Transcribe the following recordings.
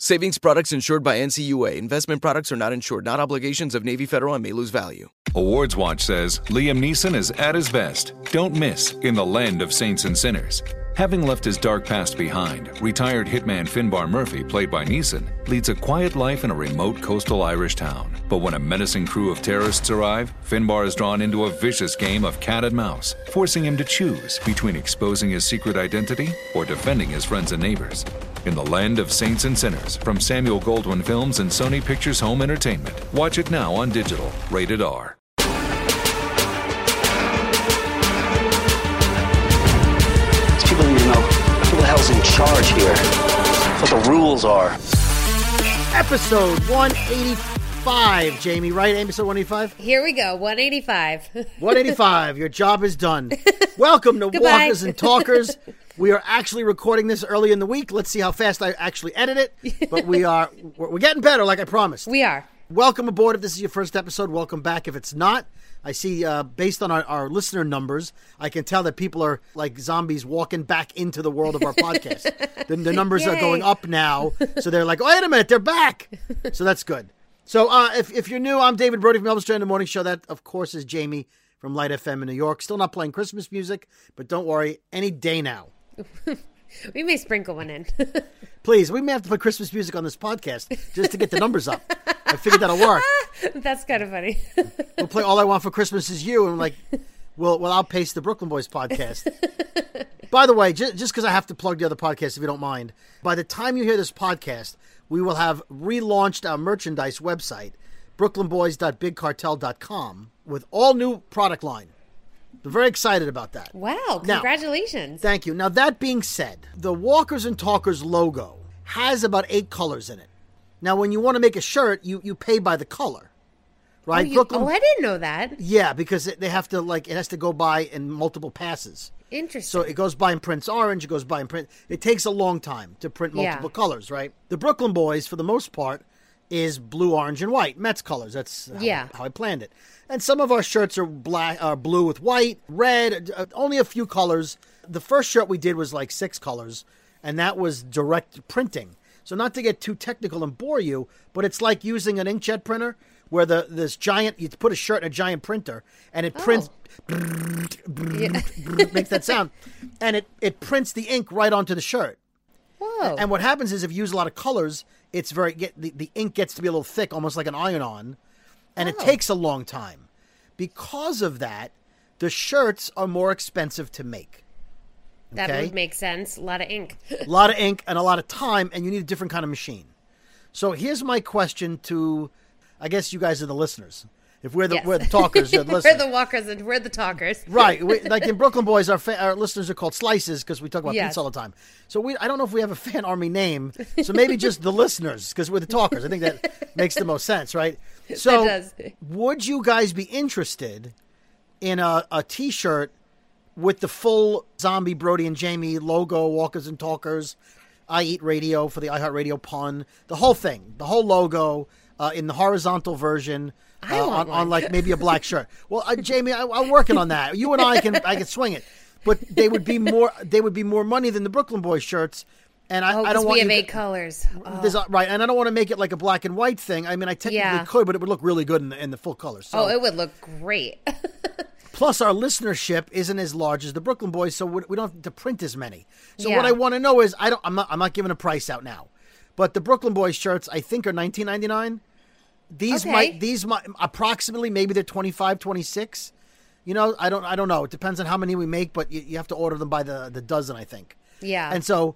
Savings products insured by NCUA. Investment products are not insured, not obligations of Navy Federal and may lose value. Awards Watch says Liam Neeson is at his best. Don't miss in the land of saints and sinners. Having left his dark past behind, retired hitman Finbar Murphy, played by Neeson, leads a quiet life in a remote coastal Irish town. But when a menacing crew of terrorists arrive, Finbar is drawn into a vicious game of cat and mouse, forcing him to choose between exposing his secret identity or defending his friends and neighbors. In the Land of Saints and Sinners from Samuel Goldwyn Films and Sony Pictures Home Entertainment. Watch it now on digital. Rated R. These people need to know who the hell's in charge here. What the rules are. Episode 185, Jamie, right? Episode 185? Here we go, 185. 185. Your job is done. Welcome to Goodbye. Walkers and Talkers. We are actually recording this early in the week. Let's see how fast I actually edit it. But we are we're getting better, like I promised. we are. Welcome aboard if this is your first episode. Welcome back if it's not. I see, uh, based on our, our listener numbers, I can tell that people are like zombies walking back into the world of our podcast. the, the numbers are going up now. So they're like, oh, wait a minute, they're back. So that's good. So uh, if, if you're new, I'm David Brody from Elvis Duran, the Morning Show. That, of course, is Jamie from Light FM in New York. Still not playing Christmas music, but don't worry, any day now. We may sprinkle one in. Please, we may have to put Christmas music on this podcast just to get the numbers up. I figured that'll work. That's kind of funny. We'll play All I Want for Christmas Is You, and I'm like, we'll, we'll outpace the Brooklyn Boys podcast. By the way, just because I have to plug the other podcast, if you don't mind, by the time you hear this podcast, we will have relaunched our merchandise website, brooklynboys.bigcartel.com, with all new product line. I'm very excited about that. Wow, Now- congratulations. Thank you. Now, that being said, the Walkers and Talkers logo has about eight colors in it. Now, when you want to make a shirt, you, you pay by the color, oh, right? you- oh, I didn't know that. Yeah, because it- they have to like it has to go by in multiple passes. Interesting. So it goes by in prints orange, it goes by in print. It takes a long time to print Yeah. multiple colors, right? The Brooklyn Boys, for the most part, is blue, orange, and white. Mets colors. That's how, Yeah. how I planned it. And some of our shirts are black, are blue with white, red. uh, Only a few colors. The first shirt we did was like six colors, and that was direct printing. So not to get too technical and bore you, but it's like using an inkjet printer where the this giant you put a shirt in a giant printer and it prints Yeah. makes that sound, and it it prints the ink right onto the shirt. Whoa. And what happens is if you use a lot of colors, it's very get the, the ink gets to be a little thick, almost like an iron-on, and it Oh. takes a long time. Because of that, the shirts are more expensive to make. that okay. would make sense. A lot of ink. A lot of ink and a lot of time, and you need a different kind of machine. So here's my question to, I guess you guys are the listeners. If we're the Yes. we're the talkers, we're the walkers and we're the talkers. Right, we, like in Brooklyn Boys, our fa- our listeners are called Slices because we talk about Yes. pizza all the time. So we, I don't know if we have a fan army name. So maybe just the listeners because we're the talkers. I think that makes the most sense, right? So, does. would you guys be interested in a, a T-shirt with the full Zombie Brody and Jamie logo, Walkers and Talkers, I Eat Radio for the iHeartRadio pun, the whole thing, the whole logo uh, in the horizontal version I uh, on, on like maybe a black shirt. Well, uh, Jamie, I, I'm working on that. You and I can I can swing it, but they would be more they would be more money than the Brooklyn Boys shirts, and I, Oh, I don't want we have you eight to- colors. Oh. right, and I don't want to make it like a black and white thing. I mean, I technically Yeah. could, but it would look really good in the, in the full color. So, Oh, it would look great. plus our listenership isn't as large as the Brooklyn Boys, so we we don't have to print as many. So what I want to know is, I don't, I'm not, I'm not giving a price out now, but the Brooklyn Boys shirts I think are 19.99. These Okay. might, these might approximately maybe they're 25, 26. You know, I don't, I don't know. It depends on how many we make, but you, you have to order them by the the dozen, I think. yeah. And so,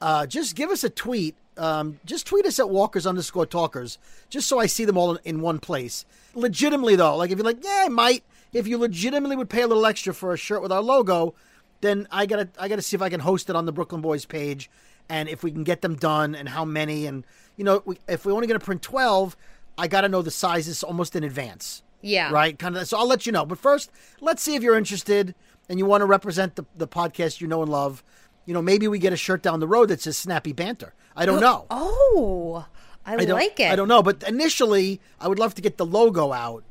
uh, just give us a tweet. Um, just tweet us at Walkers underscore Talkers, just so I see them all in, in one place. Legitimately though, like if you're like, yeah, I might. If you legitimately would pay a little extra for a shirt with our logo, then I gotta, I gotta see if I can host it on the Brooklyn Boys page, and if we can get them done, and how many, and you know, we, if we're only gonna print twelve, I gotta know the sizes almost in advance yeah. right? Kind of. So I'll let you know. But first, let's see if you're interested and you want to represent the, the podcast you know and love. You know, maybe we get a shirt down the road that says "Snappy Banter." I don't know. Oh, I, I like it. I don't know, but initially, I would love to get the logo out,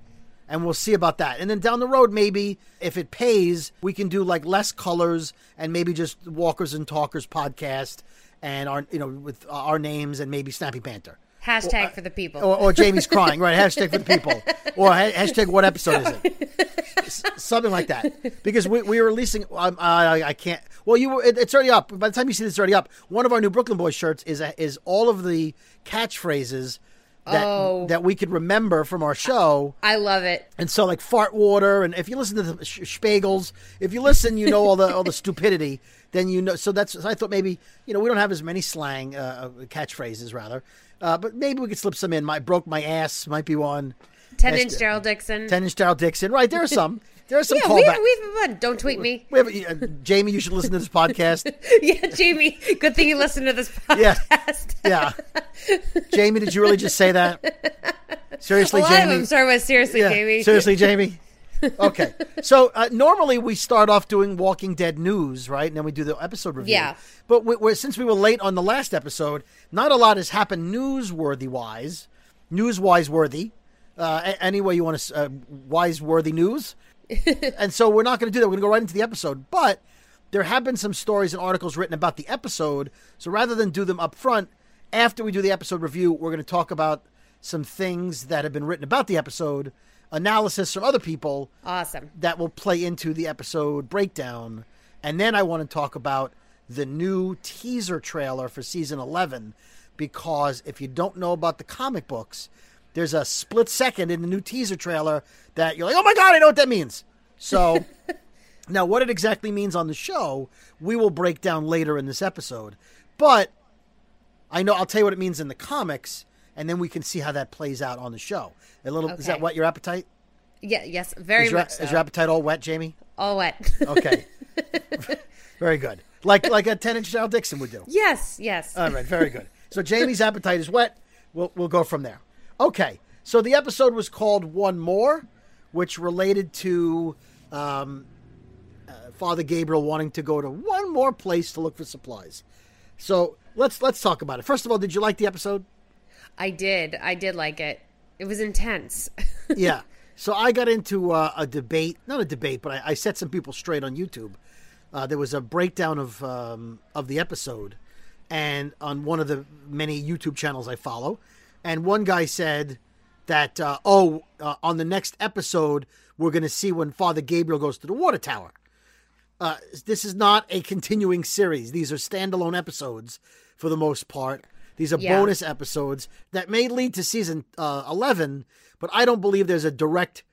and we'll see about that. And then down the road, maybe if it pays, we can do like less colors and maybe just Walkers and Talkers podcast and our you know with our names and maybe Snappy Banter. Hashtag for the people. Or, or Jamie's crying, right? Hashtag for the people. Or ha- hashtag what episode is it? Something like that. Because we, we were releasing, um, I, I can't, well, you were, it, it's already up. By the time you see this, it's already up. One of our new Brooklyn Boys shirts is is all of the catchphrases that, Oh. that we could remember from our show. I love it. And so, like fart water, and if you listen to the Sh- Spiegels, if you listen, you know all the all the stupidity. Then you know. So that's. So I thought maybe you know we don't have as many slang uh, uh, catchphrases rather, uh, but maybe we could slip some in. My broke my ass might be one. Ten That's inch. Gerald Dixon. Ten inch Daryl Dixon. Right there are some. There are some yeah, we, callbacks. been fun. Don't tweet me. We have, uh, Jamie, you should listen to this podcast. yeah, Jamie. Good thing you listened to this podcast. Yeah. yeah. Jamie, did you really just say that? Seriously, Jamie. them with seriously, Yeah, Jamie. Seriously, Jamie. Okay, so uh, normally we start off doing Walking Dead news, right? And then we do the episode review. Yeah. But we, we're, since we were late on the last episode, not a lot has happened newsworthy wise, news wise worthy. Uh, any way you want to uh, wise worthy news. and so we're not going to do that. We're going to go right into the episode. But there have been some stories and articles written about the episode. So rather than do them up front, after we do the episode review, we're going to talk about some things that have been written about the episode, analysis from other people Awesome. that will play into the episode breakdown. And then I want to talk about the new teaser trailer for season 11 because if you don't know about the comic books, there's a split second in the new teaser trailer that you're like, oh my God, I know what that means. So now, what it exactly means on the show, we will break down later in this episode. But I know I'll tell you what it means in the comics, and then we can see how that plays out on the show. A little is that Okay. whet your appetite? Yeah. Yes. Very Is your, much so. is your appetite all wet, Jamie? All wet. Okay. very good. Like like a ten inch Al Dixon would do. yes. Yes. All right, very good. So Jamie's appetite is wet. We'll we'll go from there. Okay. So the episode was called One More, which related to um, uh, Father Gabriel wanting to go to one more place to look for supplies. So let's let's talk about it. First of all, did you like the episode? I did. I did like it. It was intense. yeah. So I got into uh, a debate, not a debate, but I, I set some people straight on YouTube. Uh, there was a breakdown of um, of the episode, and on one of the many YouTube channels I follow, and one guy said that uh, oh, uh, on the next episode we're going to see when Father Gabriel goes to the water tower. Uh, this is not a continuing series; these are standalone episodes for the most part. These are Yeah. bonus episodes that may lead to season uh, 11, but I don't believe there's a direct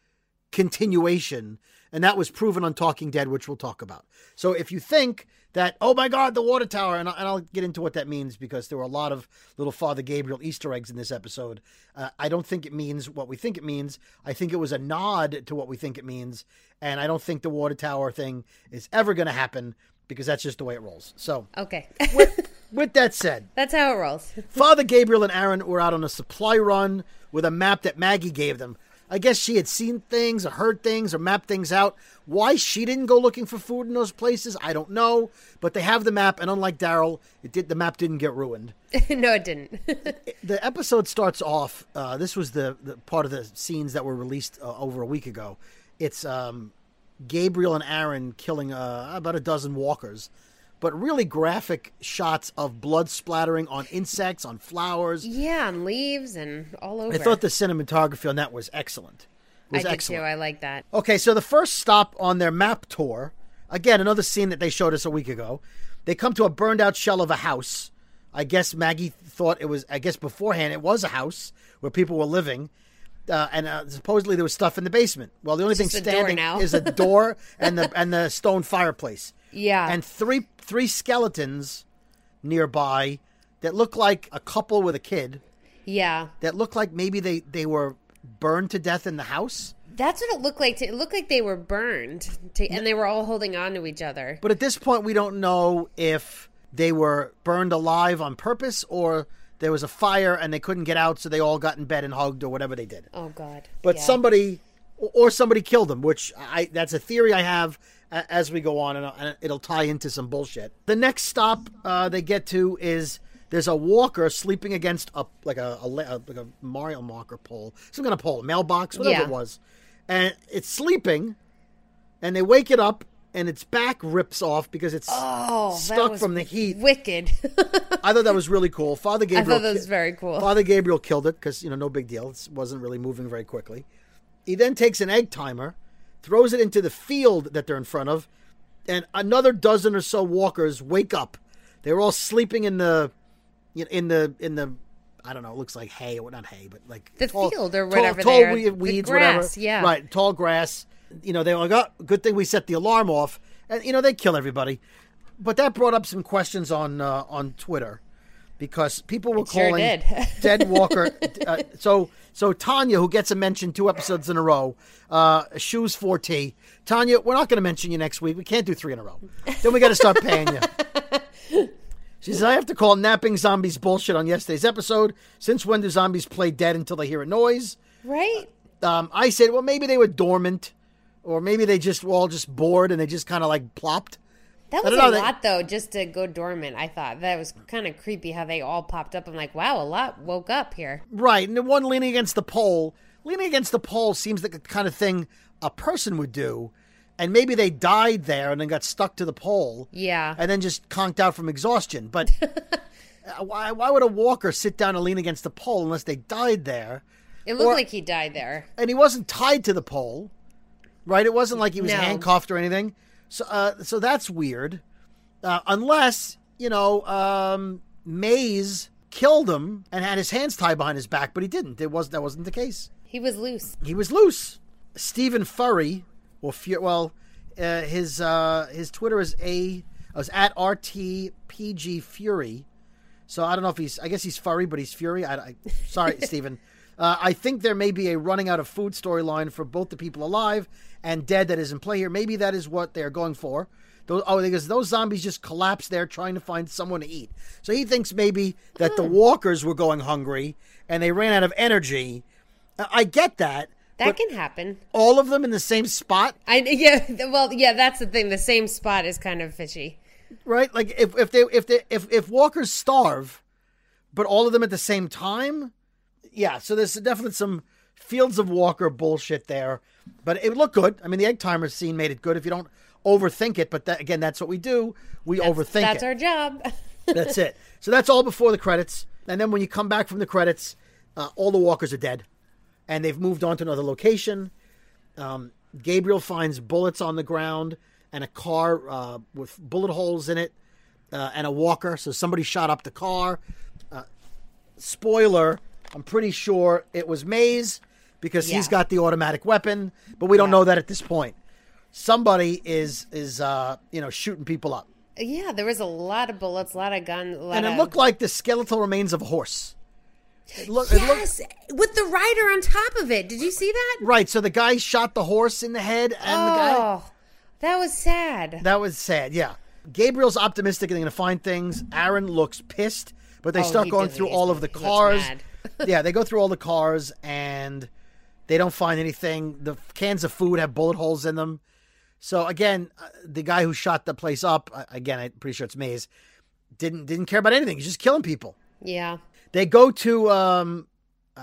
continuation. And that was proven on Talking Dead, which we'll talk about. So if you think that, oh my God, the water tower, and, I- and I'll get into what that means because there were a lot of little Father Gabriel Easter eggs in this episode. Uh, I don't think it means what we think it means. I think it was a nod to what we think it means. And I don't think the water tower thing is ever going to happen because that's just the way it rolls. So okay. with that said, That's how it rolls. Father Gabriel and Aaron were out on a supply run with a map that Maggie gave them. I guess she had seen things or heard things or mapped things out. Why she didn't go looking for food in those places, I don't know. But they have the map, and unlike Daryl, it did the map didn't get ruined. no, it didn't. the episode starts off. Uh, this was the, the part of the scenes that were released uh, over a week ago. It's um, Gabriel and Aaron killing uh, about a dozen walkers, but really graphic shots of blood splattering on insects, on flowers. yeah, on leaves and all over. I thought the cinematography on that was excellent. It I was did too. I like that. Okay, so the first stop on their map tour, again, another scene that they showed us a week ago. They come to a burned out shell of a house. I guess Maggie thought it was, I guess beforehand it was a house where people were living. Uh, and uh, supposedly there was stuff in the basement. Well, the only thing just a standing is a door and the and the stone fireplace. Yeah. And three three skeletons nearby that look like a couple with a kid Yeah. that look like maybe they they were burned to death in the house. That's what it looked like. To, it looked like they were burned, to, and they were all holding on to each other. But at this point, we don't know if they were burned alive on purpose or there was a fire and they couldn't get out, so they all got in bed and hugged or whatever they did. Oh God. But Yeah. somebody or somebody killed them, which I that's a theory I have as we go on, and and it'll tie into some bullshit. The next stop uh, they get to is there's a walker sleeping against a like a, a, like a Mario marker pole, some kind of pole, mailbox, whatever Yeah. it was, and it's sleeping, and they wake it up. And its back rips off because it's Oh, stuck from the heat. Wicked. I thought that was really cool. Father I Gabriel. thought that was very cool. Father Gabriel killed it because you know no big deal. It wasn't really moving very quickly. He then takes an egg timer, throws it into the field that they're in front of, and another dozen or so walkers wake up. They're all sleeping in the, in the in the. I don't know. It looks like hay or not hay, but like The tall- field or whatever Tall, they are. we- The weeds, grass, whatever. yeah. Right, tall grass. You know, they're like, oh, good thing we set the alarm off, and you know they kill everybody. But that brought up some questions on uh, on Twitter because people were It calling did. Dead Walker. Uh, so so Tanya, who gets a mention two episodes in a row, uh, shoes 4T. Tanya, we're not going to mention you next week. We can't do three in a row. Then we got to start paying you. She says, I have to call napping zombies bullshit on yesterday's episode. Since when do zombies play dead until they hear a noise? right? Um, I said, well, maybe they were dormant, or maybe they just were all just bored and they just kind of like plopped. That was a know, they- lot, though, just to go dormant. I thought that was kind of creepy how they all popped up. I'm like, wow, a lot woke up here. Right, and the one leaning against the pole, leaning against the pole seems like the kind of thing a person would do, and maybe they died there and then got stuck to the pole, Yeah. and then just conked out from exhaustion. But uh, why, why would a walker sit down and lean against the pole unless they died there? It looked Or- like he died there. And he wasn't tied to the pole, right? It wasn't like he was No. handcuffed or anything. So, uh, so that's weird. Uh, unless you know, um, Mays killed him and had his hands tied behind his back, but he didn't. It was that wasn't the case. He was loose. He was loose. Stephen Furry, or well, uh, his uh, his Twitter is a was at rtpg fury. So I don't know if he's. I guess he's furry, but he's fury. I, I sorry, Stephen. Uh, I think there may be a running out of food storyline for both the people alive and dead that is in play here. Maybe that is what they're going for. Those, oh, because those zombies just collapsed there trying to find someone to eat. So he thinks maybe that the hmm. walkers were going hungry and they ran out of energy. I get that. That can happen. all of them in the same spot, I yeah. Well, yeah. That's the thing. The same spot is kind of fishy. right? Like if, if they if they if if walkers starve, but all of them at the same time, yeah. So there's definitely some fields of walker bullshit there, but it looked good. I mean, the egg timer scene made it good if you don't overthink it. But that, again, that's what we do. We overthink That's it. our job. That's it. So that's all before the credits. And then when you come back from the credits, uh, all the walkers are dead. And they've moved on to another location. Um, Gabriel finds bullets on the ground and a car uh, with bullet holes in it uh, and a walker. So somebody shot up the car. Uh, spoiler, I'm pretty sure it was Mays because he's got the automatic weapon, but we don't Yeah. know that at this point. Somebody is is uh, you know shooting people up. yeah, there was a lot of bullets, a lot of guns, and it of. looked like the skeletal remains of a horse. It it looked yes, with the rider on top of it. Did you see that? right. So the guy shot the horse in the head, and the guy Oh, that was sad. that was sad. Yeah, Gabriel's optimistic and they're going to find things. Aaron looks pissed, but they Oh, start going through all of the cars. yeah, they go through all the cars and They don't find anything. The cans of food have bullet holes in them. So again, uh, the guy who shot the place up, uh, again, I'm pretty sure it's Mays, didn't didn't care about anything. He's just killing people. Yeah. They go to, um,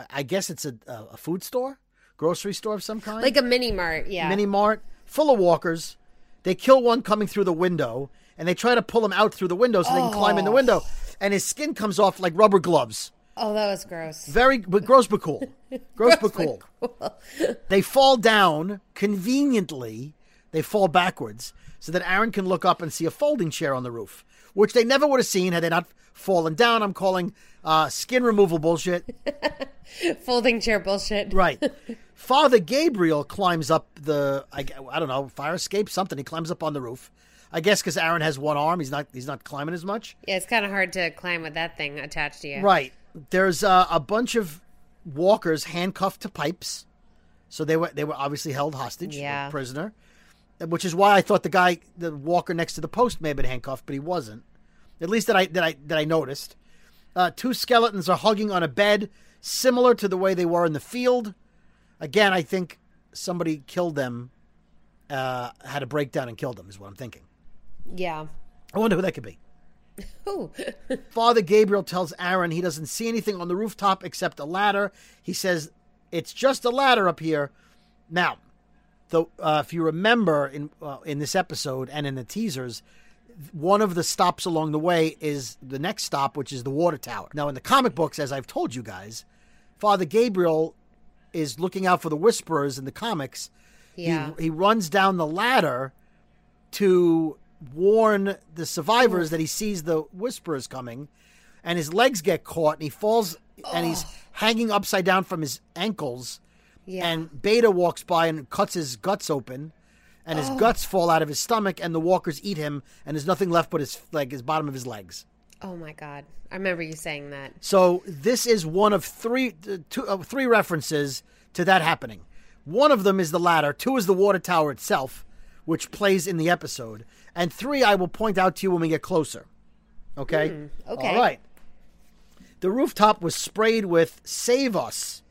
I guess it's a, a food store, grocery store of some kind, Like a mini mart. Yeah. mini mart, full of walkers. They kill one coming through the window, and they try to pull him out through the window so they can climb in the window. And his skin comes off like rubber gloves. Oh, that was gross. Very, but gross but cool. Gross but cool. They fall down conveniently. They fall backwards so that Aaron can look up and see a folding chair on the roof, which they never would have seen had they not fallen down. I'm calling uh, skin removal bullshit. Folding chair bullshit. Right. Father Gabriel climbs up the I, I don't know fire escape something. He climbs up on the roof. I guess because Aaron has one arm, he's not he's not climbing as much. Yeah, it's kind of hard to climb with that thing attached to you. Right. There's uh, a bunch of walkers handcuffed to pipes, so they were they were obviously held hostage, Yeah. prisoner. Which is why I thought the guy, the walker next to the post, may have been handcuffed, but he wasn't. At least that I that I that I noticed. Uh, two skeletons are hugging on a bed, similar to the way they were in the field. Again, I think somebody killed them, uh, had a breakdown and killed them. Is what I'm thinking. Yeah. I wonder who that could be. Ooh. Father Gabriel tells Aaron he doesn't see anything on the rooftop except a ladder. He says it's just a ladder up here. Now, though, uh, if you remember in uh, in this episode and in the teasers, one of the stops along the way is the next stop, which is the water tower. Now, in the comic books, as I've told you guys, Father Gabriel is looking out for the whisperers in the comics. Yeah. He, he runs down the ladder to warn the survivors that he sees the whisperers coming, and his legs get caught, and he falls, and he's hanging upside down from his ankles. Yeah. And Beta walks by and cuts his guts open, and his guts fall out of his stomach, and the walkers eat him, and there's nothing left but his like his bottom of his legs. oh my god. I remember you saying that. So this is one of three, uh, two, uh, three references to that happening. One of them is the ladder. Two is the water tower itself, which plays in the episode, and three I will point out to you when we get closer. Okay. okay. All right. The rooftop was sprayed with "Save Us,"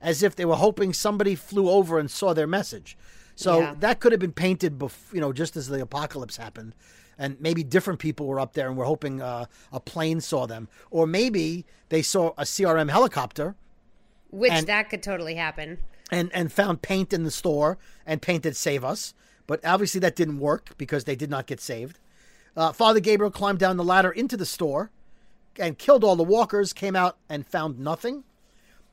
as if they were hoping somebody flew over and saw their message. So Yeah. that could have been painted, bef- you know, just as the apocalypse happened, and maybe different people were up there and were hoping uh, a plane saw them, or maybe they saw a CRM helicopter Which And- that could totally happen. and and found paint in the store and painted "Save Us," but obviously that didn't work because they did not get saved. Uh, Father Gabriel climbed down the ladder into the store and killed all the walkers. Came out and found nothing.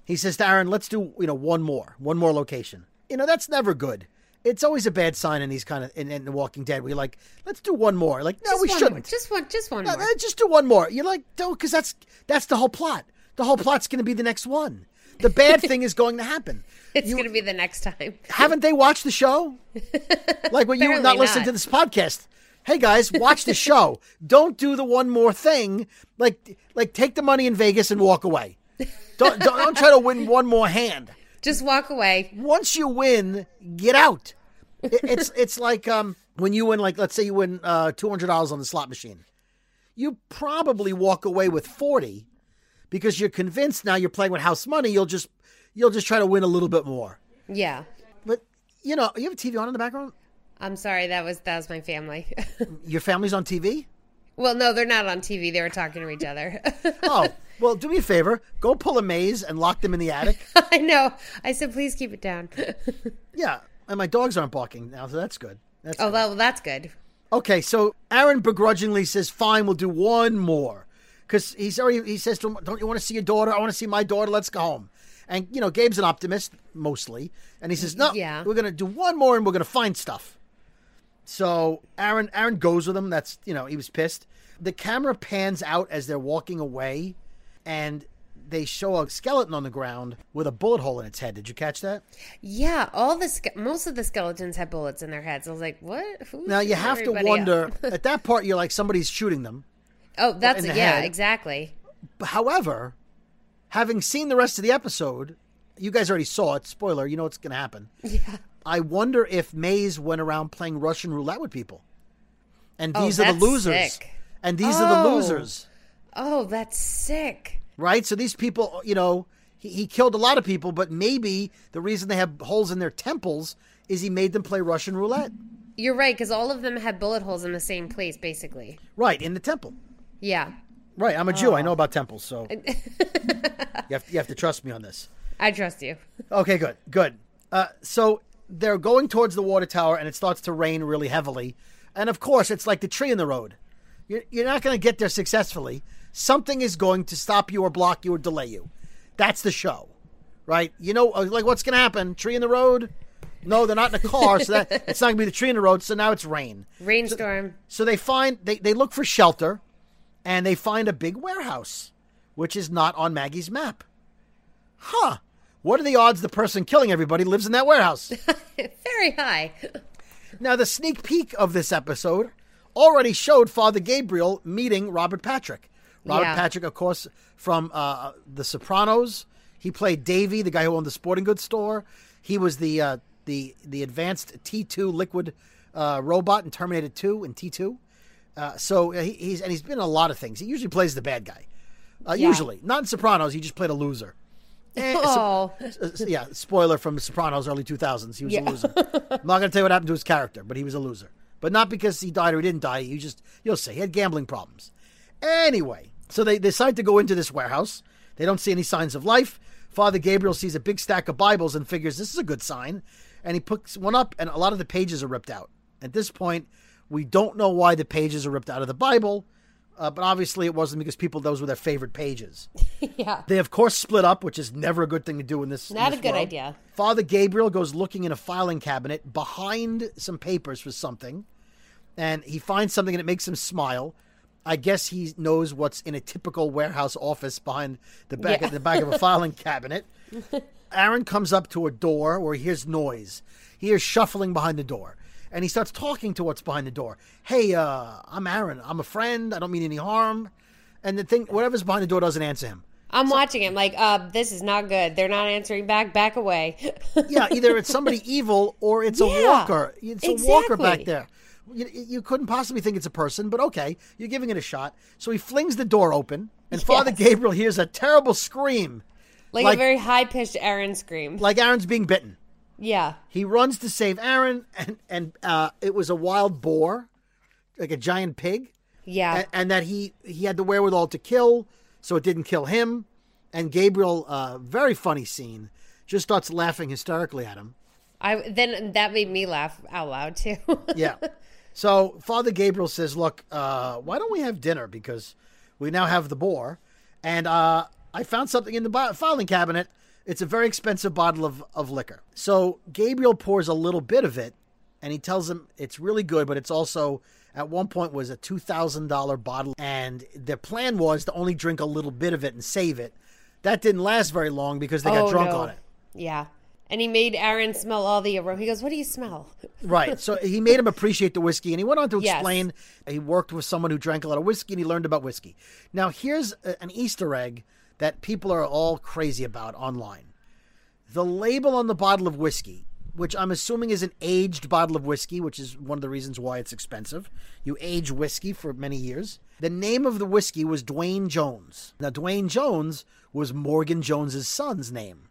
He says to Aaron, "Let's do you know one more, one more location." You know that's never good. It's always a bad sign in these kind of in, in The Walking Dead. We like let's do one more. Like no, Just we shouldn't. More. Just one. Just one No, more. just do one more. You're like, no, because that's that's the whole plot. The whole plot's going to be the next one. The bad thing is going to happen. It's going to be the next time. haven't they watched the show? Like when you were Apparently not listening to this podcast. Hey guys, watch the show. Don't do the one more thing. Like like take the money in Vegas and walk away. Don't don't, don't try to win one more hand. Just walk away. Once you win, get out. It, it's it's like um when you win like let's say you win uh two hundred dollars on the slot machine. You probably walk away with forty because you're convinced now you're playing with house money. You'll just you'll just try to win a little bit more. Yeah. But you know, you have a TV on in the background. I'm sorry. That was that was my family. Your family's on TV? well, no, they're not on TV. They were talking to each other. Oh, well, do me a favor. Go pull a Mays and lock them in the attic. I know. I said, please keep it down. Yeah, and my dogs aren't barking now, so that's good. That's oh, good. well, that's good. Okay, so Aaron begrudgingly says, "Fine, we'll do one more," because he's already he says to him, "Don't you want to see your daughter? I want to see my daughter. Let's go home." And you know, Gabe's an optimist mostly, and he says, "No, Yeah. we're gonna do one more, and we're gonna find stuff." So Aaron Aaron goes with him. That's you know he was pissed. The camera pans out as they're walking away, and they show a skeleton on the ground with a bullet hole in its head. Did you catch that? Yeah, all the ske- most of the skeletons had bullets in their heads. I was like, what? Who's Now you have to wonder. at that part, you're like somebody's shooting them. Oh, that's yeah, head. exactly. However, having seen the rest of the episode, you guys already saw it. Spoiler, you know what's going to happen. Yeah. I wonder if Mays went around playing Russian roulette with people. And Oh, these are the losers. sick. And these are the Oh. losers. Oh, that's sick. Right? So these people, you know, he, he killed a lot of people, but maybe the reason they have holes in their temples is he made them play Russian roulette. You're right, because all of them had bullet holes in the same place, basically. Right, in the temple. Yeah. Right, I'm a Jew. I know about temples, so you, have, you have to trust me on this. I trust you. Okay, good, good. Uh, so they're going towards the water tower, and it starts to rain really heavily. And of course, it's like the tree in the road. You're, you're not going to get there successfully. Something is going to stop you or block you or delay you. That's the show, right? You know, uh, like what's going to happen? Tree in the road? No, they're not in a car, so that it's not going to be the tree in the road. So now it's rain. Rainstorm. So they find they, they look for shelter, and they find a big warehouse, which is not on Maggie's map. Huh? What are the odds the person killing everybody lives in that warehouse? Very high. Now, the sneak peek of this episode already showed Father Gabriel meeting Robert Patrick. Robert Yeah. Patrick, of course, from uh, The Sopranos. He played Davy, the guy who owned the sporting goods store. He was the uh, the the advanced T2 liquid uh, robot in Terminator 2 and T2. Uh, so he, he's and he's been in a lot of things. He usually plays the bad guy. Uh, Yeah. Usually, not in Sopranos. He just played a loser. Eh, so- Oh, uh, yeah, spoiler from Sopranos, early 2000s. He was Yeah. a loser. I'm not going to tell you what happened to his character, but he was a loser. But not because he died or he didn't die. You just, you'll see. He had gambling problems. Anyway, so they decide to go into this warehouse. They don't see any signs of life. Father Gabriel sees a big stack of Bibles and figures this is a good sign. And he picks one up, and a lot of the pages are ripped out. At this point, we don't know why the pages are ripped out of the Bible, uh, but obviously it wasn't because people, those were their favorite pages. yeah. They of course split up, which is never a good thing to do in this. in Not this a good world. idea. Father Gabriel goes looking in a filing cabinet behind some papers for something, and he finds something and it makes him smile. I guess he knows what's in a typical warehouse office behind the back Yeah. of the back of a filing cabinet. Aaron comes up to a door where he hears noise. He hears shuffling behind the door. And he starts talking to what's behind the door. Hey, uh, I'm Aaron. I'm a friend. I don't mean any harm. And the thing, whatever's behind the door doesn't answer him. I'm watching him like, uh, this is not good. They're not answering back. Back away. Yeah, either it's somebody evil or it's a Yeah, walker. It's a walker back there. You, you couldn't possibly think it's a person, but okay, you're giving it a shot. So he flings the door open, and Father Gabriel hears a terrible scream, like, Like- a very high pitched Aaron scream. like Aaron's being bitten. Yeah. He runs to save Aaron, and and uh, it was a wild boar, like a giant pig, Yeah. and, and that he he had the wherewithal to kill, so it didn't kill him. And Gabriel, uh, very funny scene, just starts laughing hysterically at him. I then that made me laugh out loud too. yeah. So Father Gabriel says, "Look, uh, why don't we have dinner? Because we now have the boar, and uh, I found something in the filing cabinet. It's a very expensive bottle of, of liquor. So Gabriel pours a little bit of it, and he tells him it's really good, but it's also at one point was a two thousand dollar bottle, and their plan was to only drink a little bit of it and save it. That didn't last very long because they got Oh, drunk no. on it. Yeah. And he made Aaron smell all the aroma. He goes, "What do you smell?" Right. So he made him appreciate the whiskey, and he went on to Yes. explain he worked with someone who drank a lot of whiskey, and he learned about whiskey. Now, here's a- an Easter egg that people are all crazy about online. The label on the bottle of whiskey, which I'm assuming is an aged bottle of whiskey, which is one of the reasons why it's expensive. You age whiskey for many years. The name of the whiskey was Duane Jones. Now, Duane Jones was Morgan Jones's son's name.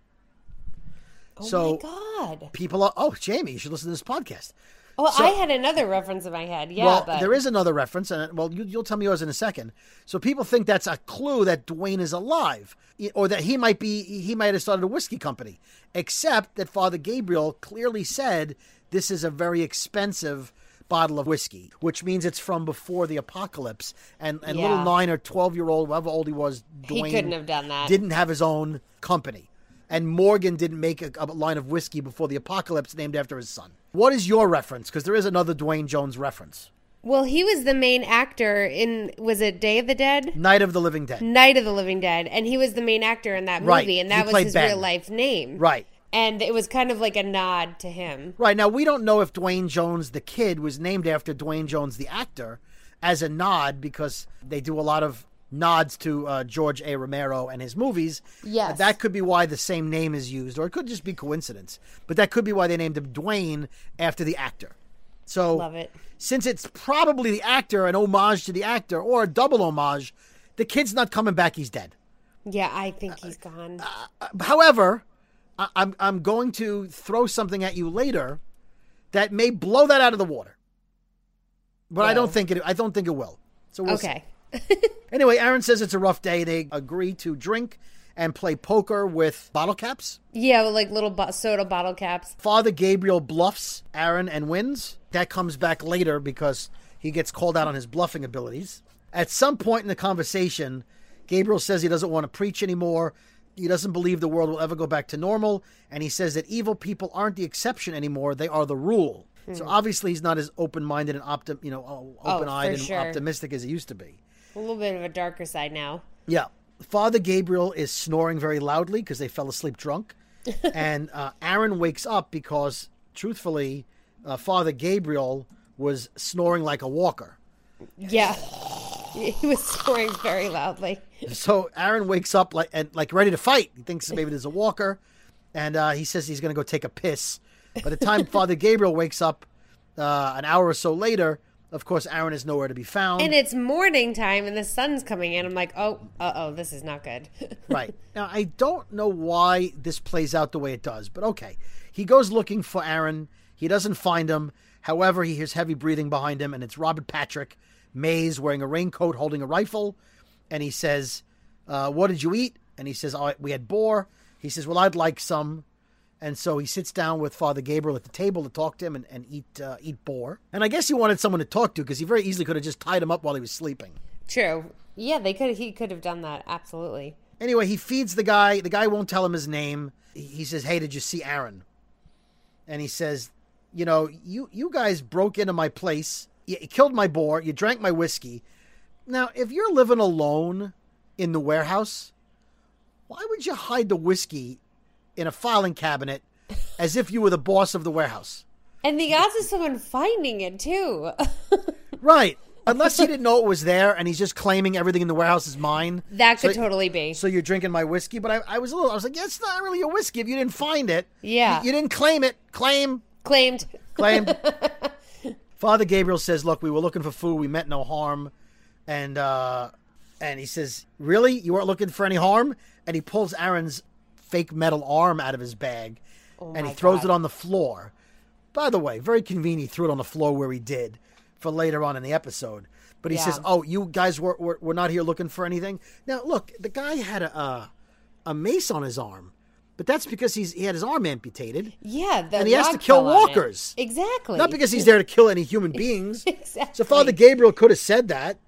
Oh So- my god! People are, oh, Jamie, you should listen to this podcast. Well, so- I had another reference in my head. Yeah, well, but there is another reference, and well, you, you'll tell me yours in a second. So people think that's a clue that Duane is alive, or that he might be he might have started a whiskey company. Except that Father Gabriel clearly said this is a very expensive bottle of whiskey, which means it's from before the apocalypse. And and little nine or twelve year old, however old he was, He Duane couldn't have done that. Didn't have his own company. And Morgan didn't make a, a line of whiskey before the apocalypse named after his son. What is your reference? Because there is another Duane Jones reference. well, he was the main actor in was it Day of the Dead? Night of the Living Dead. Night of the Living Dead, and he was the main actor in that movie, Right. and He that was his Ben. real life name, Right. And it was kind of like a nod to him. Right. Now, we don't know if Duane Jones, the kid, was named after Duane Jones, the actor, as a nod because they do a lot of nods to uh, George A. Romero and his movies. Yes. That could be why the same name is used, or it could just be coincidence. But that could be why they named him Duane after the actor. So, Love it. since it's probably the actor, an homage to the actor, or a double homage, the kid's not coming back, he's dead. Yeah, I think he's uh, gone. Uh, uh, however, I- I'm I'm going to throw something at you later that may blow that out of the water. But I don't think it. I don't think it will. So we'll see. Anyway, Aaron says it's a rough day. They agree to drink and play poker with bottle caps. Yeah, like little bo- soda bottle caps. Father Gabriel bluffs Aaron and wins. That comes back later because he gets called out on his bluffing abilities. At some point in the conversation, Gabriel says he doesn't want to preach anymore. He doesn't believe the world will ever go back to normal, and he says that evil people aren't the exception anymore; they are the rule. So hmm. obviously, he's not as open-minded and optim, you know, Oh, open-eyed for and sure. optimistic as he used to be. A little bit of a darker side now. Yeah. Father Gabriel is snoring very loudly because they fell asleep drunk. and uh, Aaron wakes up because, truthfully, uh, Father Gabriel was snoring like a walker. Yeah. He was snoring very loudly. So Aaron wakes up like and like ready to fight. He thinks maybe there's a walker, and uh, he says he's going to go take a piss. By the time Father Gabriel wakes up, uh, an hour or so later, of course, Aaron is nowhere to be found. And it's morning time and the sun's coming in. I'm like, oh, uh oh, this is not good. right. Now, I don't know why this plays out the way it does, but okay. He goes looking for Aaron. He doesn't find him. However, he hears heavy breathing behind him, and it's Robert Patrick, Mays, wearing a raincoat, holding a rifle. And he says, uh, What did you eat? And he says, oh, We had boar. He says, Well, I'd like some. And so he sits down with Father Gabriel at the table to talk to him and, and eat uh, eat boar. And I guess he wanted someone to talk to because he very easily could have just tied him up while he was sleeping. True. Yeah, they could. He could have done that. Absolutely. Anyway, he feeds the guy. The guy won't tell him his name. He- says, "Hey, did you see Aaron?" And he says, "You know, you you guys broke into my place. You, you killed my boar. You drank my whiskey. Now, if you're living alone in the warehouse, why would you hide the whiskey in a filing cabinet as if you were the boss of the warehouse?" And the odds of someone finding it too. Right. Unless he didn't know it was there and he's just claiming everything in the warehouse is mine. that could So- totally be. So you're drinking my whiskey, but I, I was a little. I was like, yeah, it's not really a whiskey if you didn't find it. Yeah. you, you didn't claim it. Claim, Claimed. Claimed. Father Gabriel says, "Look, we were looking for food. We meant no harm," and uh, and he says, "Really, you weren't looking for any harm?" And he pulls Aaron's fake metal arm out of his bag, and he Oh throws God. it on the floor. By the way, very convenient. He threw it on the floor where he did for later on in the episode. But he Yeah. says, "Oh, you guys were, were were not here looking for anything." Now, look, the guy had a uh, a mace on his arm, but that's because he's he had his arm amputated. Yeah, the And he has to kill fell on it. walkers. Exactly. Not because he's there to kill any human beings. Exactly. So Father Gabriel could have said that.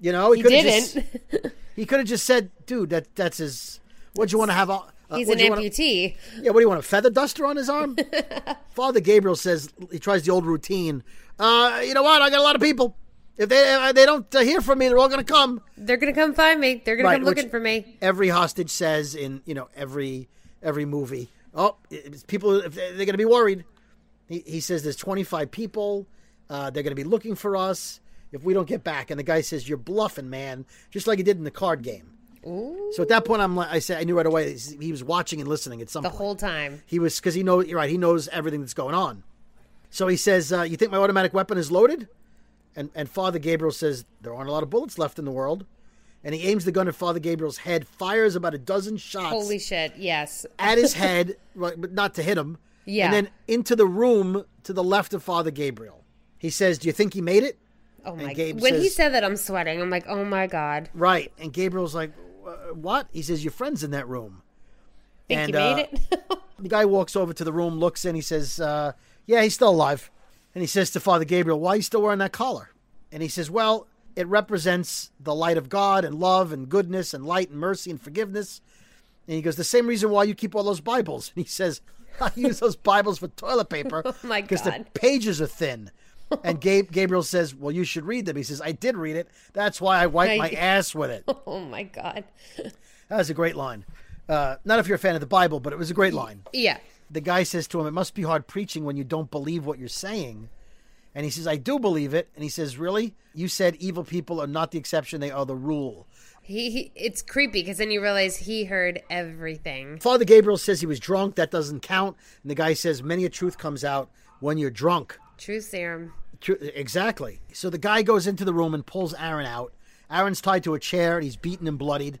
You know, He could have didn't. Just, he could have just said, "Dude, that that's his. What do you want to have? Uh, He's an do you wanna- amputee. yeah, what do you want? A feather duster on his arm? Father Gabriel says he tries the old routine. Uh, you know what? I got a lot of people. If they if they don't uh, hear from me, they're all going to come. They're gonna come find me. They're gonna come looking for me. Every hostage says in you know every every movie. Oh, it's people if they- they're going to be worried. He, he says there's 25 people. Uh, they're going to be looking for us if we don't get back. And the guy says you're bluffing, man, just like he did in the card game. So at that point, I'm like, I said, I knew right away he was watching and listening at some point. The point. whole time. He was because he knows you're right. He knows everything that's going on. So he says, uh, "You think my automatic weapon is loaded?" And and Father Gabriel says, "There aren't a lot of bullets left in the world." And he aims the gun at Father Gabriel's head, fires about a dozen shots Holy shit! Yes. at his head, right, but not to hit him. Yeah. And then into the room to the left of Father Gabriel. He says, "Do you think he made it?" Oh my. Gabe when he said that, I'm sweating. I'm like, oh my god. Right. And Gabriel's like, "Uh, "What?" He says, "Your friend's in that room." Think And, you made uh, it? The guy walks over to the room, looks in, he says, uh, Yeah, he's still alive. And he says to Father Gabriel, Why are you still wearing that collar? And he says, Well, it represents the light of God and love and goodness and light and mercy and forgiveness. And he goes, The same reason why you keep all those Bibles. And he says, I use those Bibles for toilet paper Oh my because the pages are thin. And Gabe, Gabriel says, Well, you should read them. He says, I did read it. That's why I wiped my ass with it. oh my god. That was a great line. Uh, not if you're a fan of the Bible, but it was a great line Yeah. the guy says to him, It must be hard preaching when you don't believe what you're saying. And he says, I do believe it. And he says, Really? You said evil people are not the exception, they are the rule. He, he it's creepy because then you realize he heard everything. Father Gabriel says he was drunk. That doesn't count. And the guy says, Many a truth comes out when you're drunk. Truth serum. Exactly. So the guy goes into the room and pulls Aaron out. Aaron's tied to a chair and he's beaten and bloodied.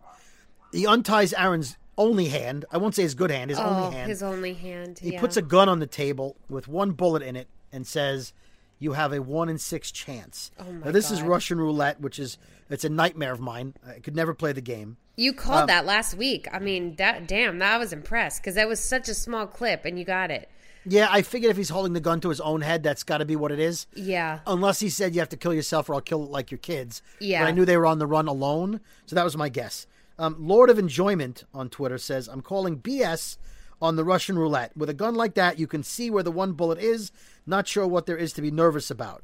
He unties Aaron's only hand. I won't say his good hand, his oh, only hand. his only hand. he yeah. puts a gun on the table with one bullet in it and says, "You have a one in six chance." Oh my now this is Russian roulette, which is it's a nightmare of mine. I could never play the game. You Um, called that last week. I mean, that damn, that I was impressed because that was such a small clip, and you got it. Yeah, I figured if he's holding the gun to his own head, that's got to be what it is. Yeah. Unless he said you have to kill yourself or I'll kill like your kids. Yeah. But I knew they were on the run alone, so that was my guess. Um, Lord of Enjoyment on Twitter says, I'm calling BS on the Russian roulette. With a gun like that, you can see where the one bullet is. Not sure what there is to be nervous about.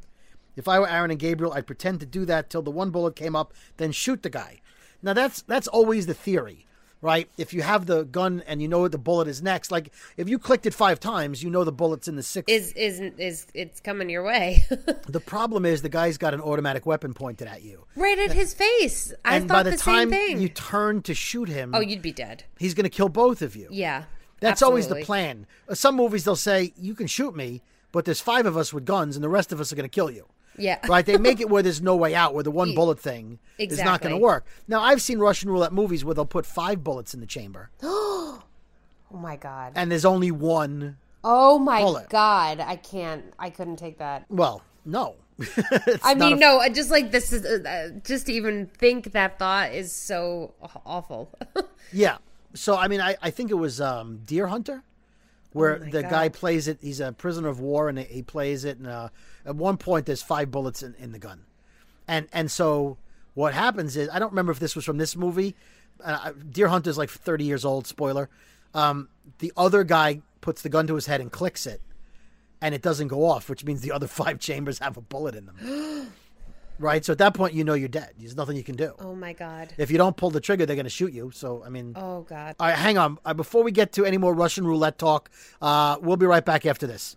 If I were Aaron and Gabriel, I'd pretend to do that till the one bullet came up, then shoot the guy. Now that's that's always the theory, right? If you have the gun and you know the bullet is next, like if you clicked it five times, you know the bullet's in the sixth. Is is is it's coming your way? the problem is the guy's got an automatic weapon pointed at you. right at his face. I and thought by the, the time you turn to shoot him, oh, you'd be dead. he's going to kill both of you. Yeah. That's always the plan. Some movies they'll say you can shoot me, but there's five of us with guns, and the rest of us are going to kill you. Yeah. Right? They make it where there's no way out, where the one bullet thing is not going to work. Now I've seen Russian roulette movies where they'll put five bullets in the chamber, Oh my god. and there's only one. Oh my bullet. god. I can't. I couldn't take that. Well, no. I mean, a- no. Just like this is uh, just to even think that thought is so awful. Yeah. So I mean, I, I think it was um, Deer Hunter, where Oh the God. guy plays it. He's a prisoner of war, and he plays it. And uh, at one point, there's five bullets in, in the gun, and and so what happens is I don't remember if this was from this movie. Uh, Deer is like 30 years old. Spoiler. Um, the other guy puts the gun to his head and clicks it, and it doesn't go off, which means the other five chambers have a bullet in them. right. So at that point, you know you're dead. There's nothing you can do. oh my god. If you don't pull the trigger, they're going to shoot you. So I mean. Oh god. All right, hang on. Uh, before we get to any more Russian roulette talk, uh, we'll be right back after this.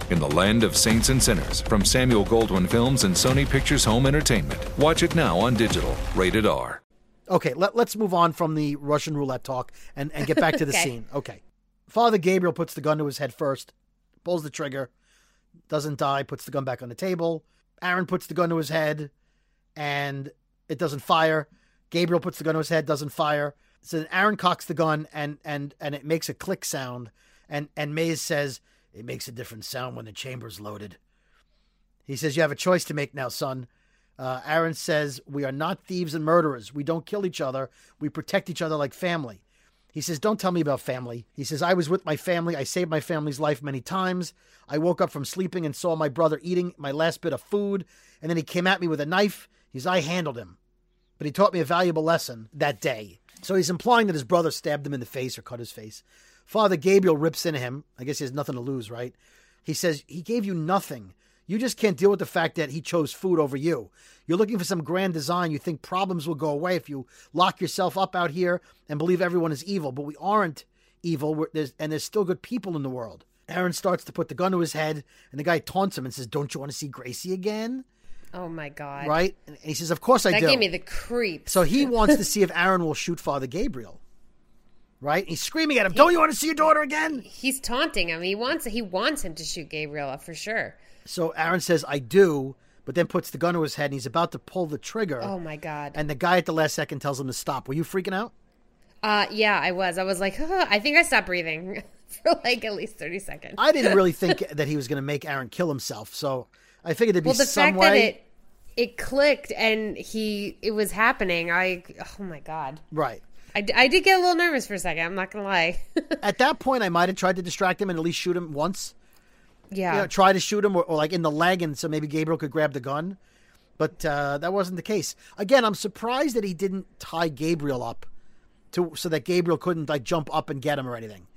In the land of saints and sinners, from Samuel Goldwyn Films and Sony Pictures Home Entertainment. Watch it now on digital. Rated R. Okay, let, let's move on from the Russian roulette talk and, and get back to the Okay. scene. Okay. Father Gabriel puts the gun to his head first, pulls the trigger, doesn't die, puts the gun back on the table. Aaron puts the gun to his head, and it doesn't fire. Gabriel puts the gun to his head, doesn't fire. So then Aaron cocks the gun, and and and it makes a click sound. And and Mays says it makes a different sound when the chamber's loaded. He says you have a choice to make now, son. Uh, Aaron says we are not thieves and murderers. We don't kill each other. We protect each other like family. He says, Don't tell me about family. He says, I was with my family. I saved my family's life many times. I woke up from sleeping and saw my brother eating my last bit of food. And then he came at me with a knife. He's, I handled him. But he taught me a valuable lesson that day. So he's implying that his brother stabbed him in the face or cut his face. Father Gabriel rips into him. I guess he has nothing to lose, right? He says, He gave you nothing. You just can't deal with the fact that he chose food over you. You're looking for some grand design. You think problems will go away if you lock yourself up out here and believe everyone is evil. But we aren't evil, We're, there's, and there's still good people in the world. Aaron starts to put the gun to his head, and the guy taunts him and says, Don't you want to see Gracie again? Oh my god! Right? And he says, Of course I That do. gave me the creeps. So he wants to see if Aaron will shoot Father Gabriel. Right? He's screaming at him, Don't you want to see your daughter again? He's taunting him. He wants he wants him to shoot Gabriel for sure. So Aaron says, I do, but then puts the gun to his head and he's about to pull the trigger. Oh my god. And the guy at the last second tells him to stop. Were you freaking out? Uh yeah, I was. I was like, I think I stopped breathing for like at least thirty seconds. I didn't really think that he was going to make Aaron kill himself. So I figured there'd be well, the some fact way. that it it clicked and he it was happening. I oh my god. Right. I, I did get a little nervous for a second. I'm not gonna lie. At that point, I might have tried to distract him and at least shoot him once. yeah. You know, try to shoot him or, or like in the leg, and so maybe Gabriel could grab the gun. But uh, that wasn't the case. Again, I'm surprised that he didn't tie Gabriel up to so that Gabriel couldn't like jump up and get him or anything.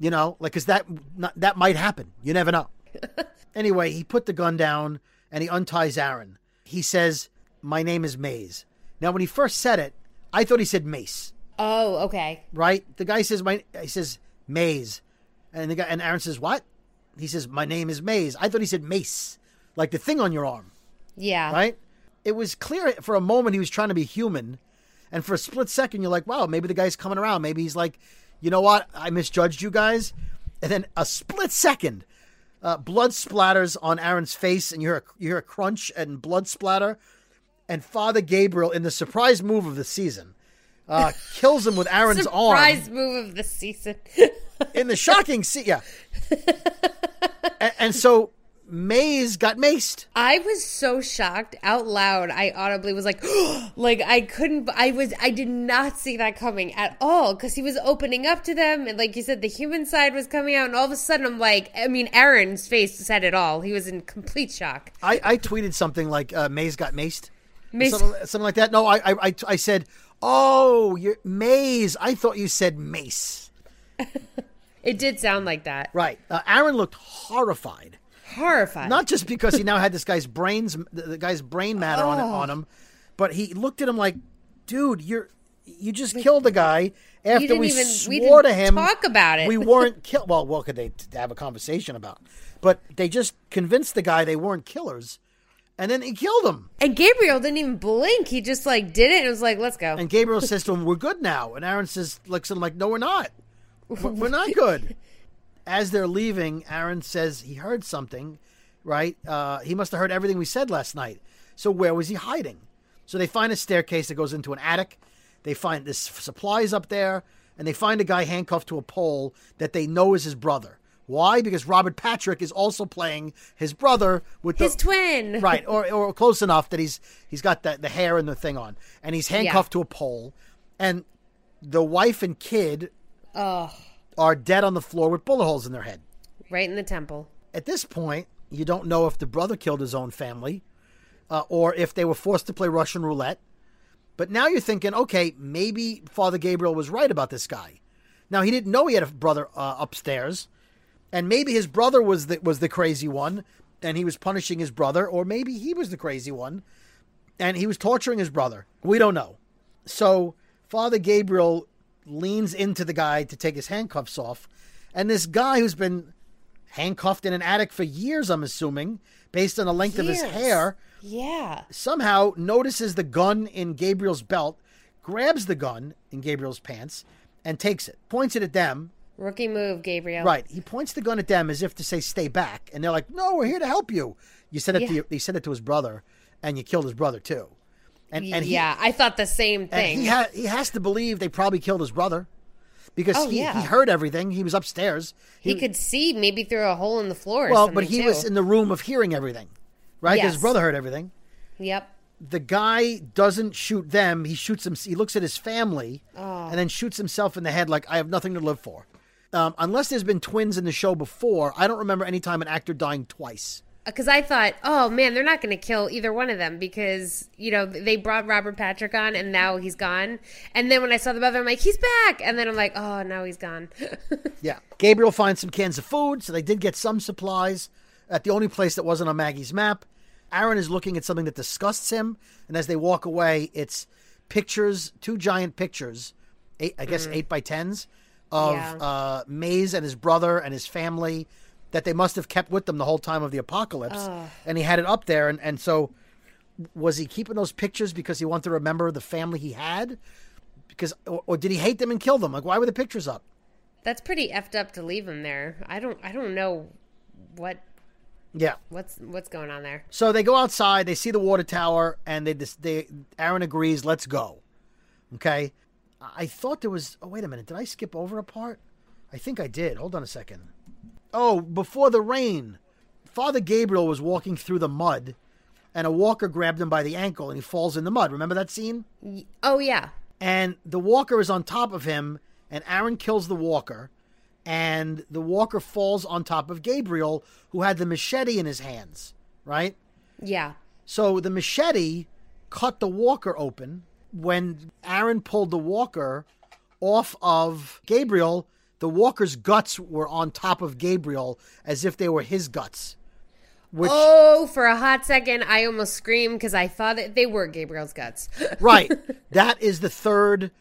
You know, like because that not, that might happen. You never know. anyway, he put the gun down and he unties Aaron. He says, "My name is Mays." Now, when he first said it, I thought he said Mace. Oh, okay. Right? The guy says, "My," he says Mays, and the guy and Aaron says, "What?" He says, "My name is Mays." I thought he said Mace, like the thing on your arm. Yeah. Right? It was clear for a moment he was trying to be human, and for a split second you're like, "Wow, maybe the guy's coming around. Maybe he's like, you know what? I misjudged you guys." And then a split second, uh, blood splatters on Aaron's face, and you hear a, you hear a crunch and blood splatter, and Father Gabriel, in the surprise move of the season, uh, kills him with Aaron's arm Surprise move of the season. in the shocking scene. Yeah. and, and so Mays got maced. I was so shocked out loud. I audibly was like, like I couldn't. I was. I did not see that coming at all because he was opening up to them, and like you said, the human side was coming out, and all of a sudden, I'm like, I mean, Aaron's face said it all. He was in complete shock. I, I tweeted something like uh, Mays got maced. Mace- Something, something like that. No, I, I, I, I said, oh, you're Mays. I thought you said mace. It did sound like that. Right. Uh, Aaron looked horrified. Horrified. Not just because he now had this guy's brains, the, the guy's brain matter on Oh. on him, but he looked at him like, dude, you're you just killed the guy after we even- we swore didn't to him. talk about it. We weren't kill. Well, what could they have a conversation about? But they just convinced the guy they weren't killers, and then he killed him. and Gabriel didn't even blink. He just like did it and was like, "Let's go." And Gabriel says to him, "We're good now." And Aaron says, "Looks at him like, no, we're not. We're we're not good." As they're leaving, Aaron says he heard something. Right? Uh, he must have heard everything we said last night. So where was he hiding? So they find a staircase that goes into an attic. They find this supplies up there, and they find a guy handcuffed to a pole that they know is his brother. Why? Because Robert Patrick is also playing his brother with His the twin. right, or, or close enough that he's he's got the, the hair and the thing on, and he's handcuffed to a pole, and the wife and kid Oh, are dead on the floor with bullet holes in their head. right in the temple. At this point, you don't know if the brother killed his own family, uh, or if they were forced to play Russian roulette. But now you're thinking, okay, maybe Father Gabriel was right about this guy. Now he didn't know he had a brother uh, upstairs, and maybe his brother was the was the crazy one, and he was punishing his brother, or maybe he was the crazy one, and he was torturing his brother. We don't know. So Father Gabriel leans into the guy to take his handcuffs off, and this guy who's been handcuffed in an attic for years, I'm assuming, based on the length of his hair, Yeah. somehow notices the gun in Gabriel's belt, grabs the gun in Gabriel's pants, and takes it, points it at them. Rookie move, Gabriel. Right. He points the gun at them as if to say, "Stay back," and they're like, "No, we're here to help you." You said it Yeah. to your, he said it to his brother, and you killed his brother too. And and he, yeah, I thought the same thing. he ha- he has to believe they probably killed his brother because Oh, he, yeah. he heard everything. He was upstairs. he could see maybe through a hole in the floor. Well, but he too. was in the room of hearing everything, right? Yes. His brother heard everything. Yep. the guy doesn't shoot them. He shoots him. He looks at his family oh. and then shoots himself in the head like I have nothing to live for. Um, unless there's been twins in the show before, I don't remember any time an actor dying twice. because I thought, oh man, they're not going to kill either one of them because you know they brought Robert Patrick on and now he's gone. And then when I saw the mother, I'm like, he's back. And then I'm like, oh, now he's gone. Yeah. Gabriel finds some cans of food, so they did get some supplies at the only place that wasn't on Maggie's map. Aaron is looking at something that disgusts him, and as they walk away, it's pictures, two giant pictures, eight, I guess eight by tens, of Yeah. uh, Mays and his brother and his family that they must have kept with them the whole time of the apocalypse. And he had it up there, and, and so was he keeping those pictures because he wanted to remember the family he had? Because or, or did he hate them and kill them? Like why were the pictures up? That's pretty effed up to leave him there. I don't, I don't know what Yeah. what's what's going on there. So they go outside, they see the water tower, and they they Aaron agrees, let's go. Okay. I thought there was. Oh wait a minute, did I skip over a part? I think I did. Hold on a second. Oh, before the rain, Father Gabriel was walking through the mud, and a walker grabbed him by the ankle, and he falls in the mud. Remember that scene? Oh yeah, and the walker is on top of him and aaron kills the walker and the walker falls on top of gabriel who had the machete in his hands right yeah. so the machete cut the walker open when aaron pulled the walker off of gabriel the walker's guts were on top of gabriel as if they were his guts which Oh, for a hot second, I almost screamed because I thought that they were Gabriel's guts. right that is the third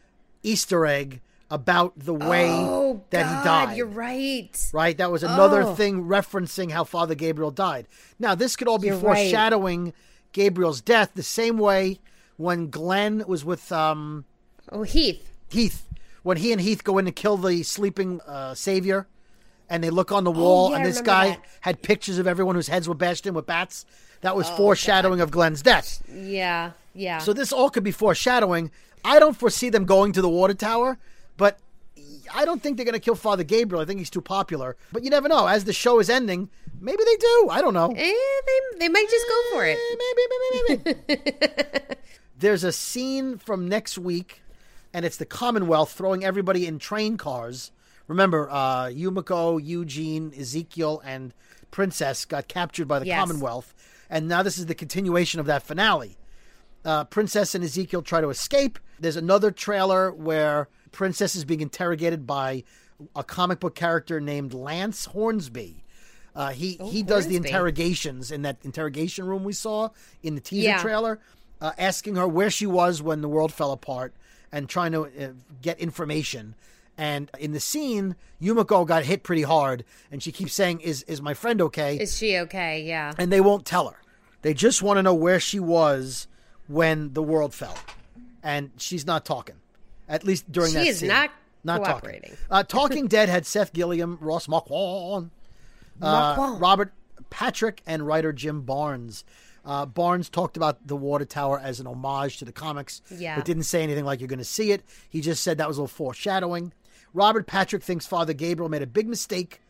easter egg about the way oh, that God, he died You're right. right? That was another Oh. thing referencing how Father Gabriel died. Now, this could all be You're right. foreshadowing Gabriel's death, the same way when Glenn was with um, Oh, Heath. Heath, when he and Heath go in to kill the sleeping uh, savior, and they look on the wall, Oh, yeah, and this guy that. had pictures of everyone whose heads were bashed in with bats. That Oh, was foreshadowing of Glenn's death. Yeah, yeah. So this all could be foreshadowing. I don't foresee them going to the water tower, but I don't think they're going to kill Father Gabriel. I think he's too popular. But you never know. As the show is ending, maybe they do. I don't know. eh, they they might just go for it. Eh, Maybe, maybe, maybe. There's a scene from next week, and it's the Commonwealth throwing everybody in train cars. Remember, uh, Yumiko, Eugene, Ezekiel, and Princess got captured by the Yes. Commonwealth, and now this is the continuation of that finale. Uh, Princess and Ezekiel try to escape. There's another trailer where Princess is being interrogated by a comic book character named Lance Hornsby. Uh, he he does the interrogations in that interrogation room we saw in the teaser Yeah. trailer, uh, asking her where she was when the world fell apart and trying to uh, get information. And in the scene, Yumiko got hit pretty hard, and she keeps saying, "Is is my friend okay?" Is she okay? Yeah. and they won't tell her. They just want to know where she was when the world fell, and she's not talking. At least during that. She is scene. not not cooperating. talking. Uh, talking Dead had Seth Gilliam, Ross Marquand, uh, Marquand. Robert Patrick, and writer Jim Barnes. Uh, Barnes talked about the water tower as an homage to the comics, Yeah. but didn't say anything like you're going to see it. He just said that was a little foreshadowing. Robert Patrick thinks Father Gabriel made a big mistake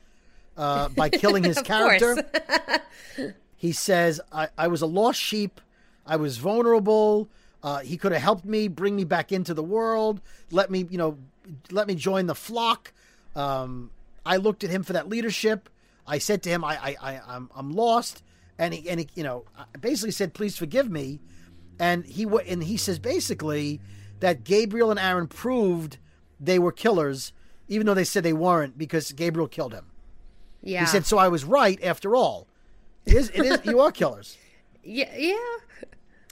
uh, by killing his character. He says, I, I was a lost sheep. I was vulnerable. Uh, he could have helped me, bring me back into the world, let me, you know, let me join the flock. Um, I looked at him for that leadership. I said to him, I, I, I I'm, I'm lost. And he, and he, you know, uh, basically said, please forgive me. And he, and he says basically that Gabriel and Aaron proved they were killers, even though they said they weren't because Gabriel killed him. Yeah. He said, so I was right after all. It is, it is, you are killers. yeah. Yeah.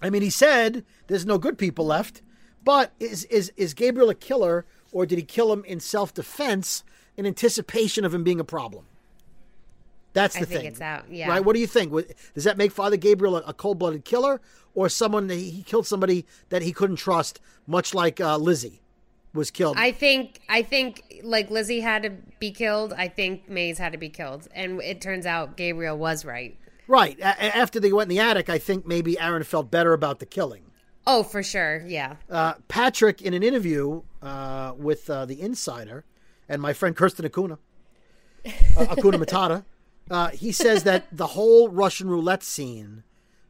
I mean, he said there's no good people left, but is is is Gabriel a killer, or did he kill him in self defense in anticipation of him being a problem? That's the I think thing. it's out, yeah. Right? What do you think? Does that make Father Gabriel a, a cold blooded killer, or someone that he killed somebody that he couldn't trust, much like uh, Lizzie was killed? I think I think like Lizzie had to be killed. I think Mays had to be killed, and it turns out Gabriel was right. right. A- a- after they went in the attic, I think maybe Aaron felt better about the killing. Oh, for sure. Yeah. uh, Patrick in an interview uh, with uh, the Insider and my friend Kirsten Acuna, uh, Acuna Matata, uh, he says that the whole Russian roulette scene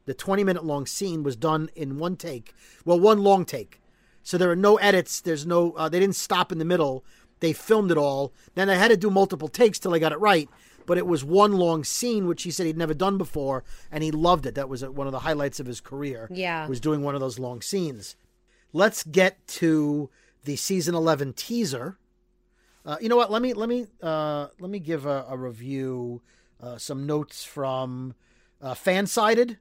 the 20 minute long scene was done in one take. Well, one long take. So there are no edits. There's no, uh, they didn't stop in the middle. They filmed it all. Then they had to do multiple takes till they got it right. But it was one long scene, which he said he'd never done before, and he loved it. That was uh, one of the highlights of his career. Yeah. Was doing one of those long scenes. Let's get to the season 11 teaser. Uh, you know what? Let me let me uh, let me give a, a review, uh, some notes from uh, Fansided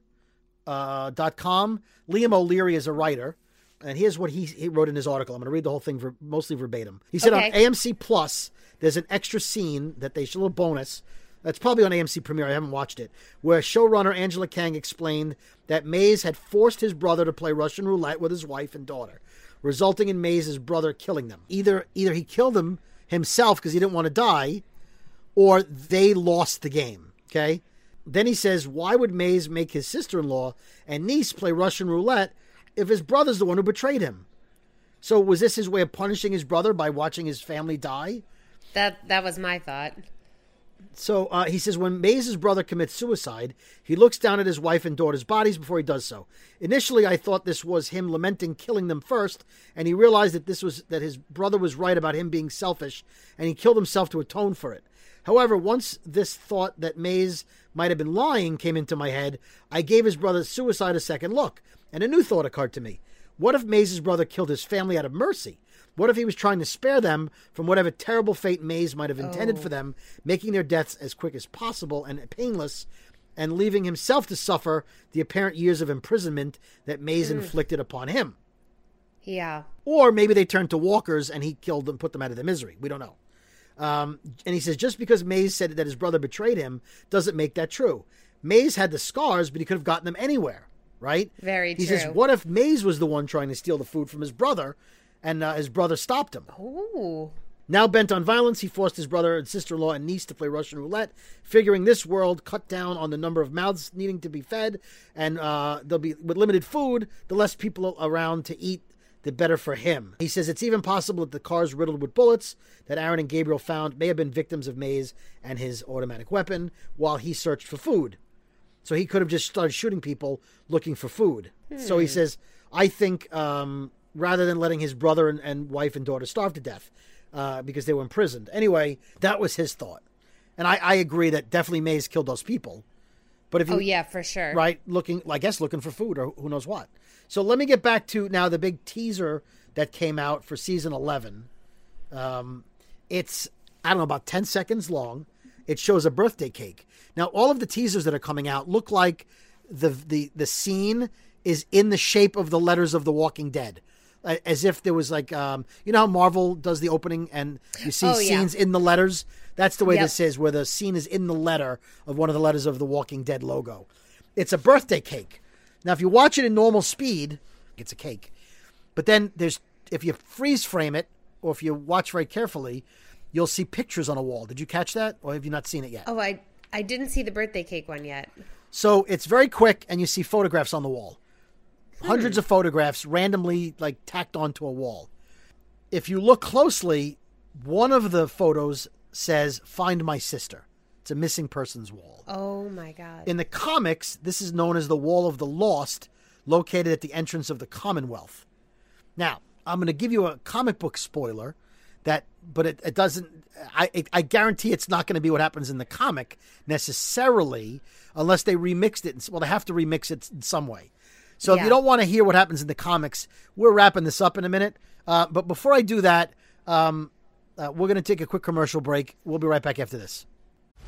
uh, dot com. Liam O'Leary is a writer, and here's what he, he wrote in his article. I'm going to read the whole thing ver- mostly verbatim. He said Okay. on AMC Plus, there's an extra scene that they show a little bonus. That's probably on AMC Premiere. I haven't watched it. Where showrunner Angela Kang explained that Mays had forced his brother to play Russian roulette with his wife and daughter, resulting in Mays' brother killing them. Either either he killed them himself because he didn't want to die, or they lost the game. Okay. Then he says, why would Mays make his sister in law and niece play Russian roulette if his brother's the one who betrayed him? So was this his way of punishing his brother by watching his family die? That that was my thought. So uh, he says when Mays's brother commits suicide, he looks down at his wife and daughter's bodies before he does so. Initially, I thought this was him lamenting killing them first, and he realized that this was that his brother was right about him being selfish, and he killed himself to atone for it. However, once this thought that Mays might have been lying came into my head, I gave his brother's suicide a second look, and a new thought occurred to me. What if Mays' brother killed his family out of mercy? What if he was trying to spare them from whatever terrible fate Mays might have intended for oh. them, making their deaths as quick as possible and painless, and leaving himself to suffer the apparent years of imprisonment that Mays mm. inflicted upon him? Yeah. Or maybe they turned to walkers and he killed them, put them out of their misery. We don't know. Um, and he says just because Mays said that his brother betrayed him doesn't make that true. Mays had the scars, but he could have gotten them anywhere, right? Very true. He says, what if Mays was the one trying to steal the food from his brother, and uh, his brother stopped him? Ooh. Now bent on violence, he forced his brother and sister-in-law and niece to play Russian roulette, figuring this world cut down on the number of mouths needing to be fed, and uh, they'll be with limited food. The less people around to eat, the better for him. He says it's even possible that the cars riddled with bullets that Aaron and Gabriel found may have been victims of Mays and his automatic weapon while he searched for food. So he could have just started shooting people looking for food. So he says, I think um, rather than letting his brother and, and wife and daughter starve to death uh, because they were imprisoned. Anyway, that was his thought. And I, I agree that definitely Mays killed those people. But if you, Oh yeah, for sure. right, looking, I guess looking for food or who knows what. So let me get back to now the big teaser that came out for season 11. Um, it's, I don't know, about 10 seconds long. It shows a birthday cake. Now, all of the teasers that are coming out look like the, the, the scene is in the shape of the letters of The Walking Dead. As if there was like, um, you know how Marvel does the opening and you see Oh, yeah. scenes in the letters? That's the way Yep. this is, where the scene is in the letter of one of the letters of the Walking Dead logo. It's a birthday cake. Now, if you watch it in normal speed, it's a cake. But then there's, if you freeze frame it, or if you watch very carefully, you'll see pictures on a wall. Did you catch that, or have you not seen it yet? Oh, I I didn't see the birthday cake one yet. So it's very quick, and you see photographs on the wall. Hmm. Hundreds of photographs randomly like tacked onto a wall. If you look closely, one of the photos says "Find my sister." It's a missing persons wall. Oh my god. In the comics, this is known as the Wall of the Lost, located at the entrance of the Commonwealth. Now, I'm going to give you a comic book spoiler that, but it, it doesn't. I it, I guarantee it's not going to be what happens in the comic necessarily, unless they remixed it. Well, they have to remix it in some way. So if you don't want to hear what happens in the comics, we're wrapping this up in a minute. Uh, but before I do that, um, uh, we're going to take a quick commercial break. We'll be right back after this.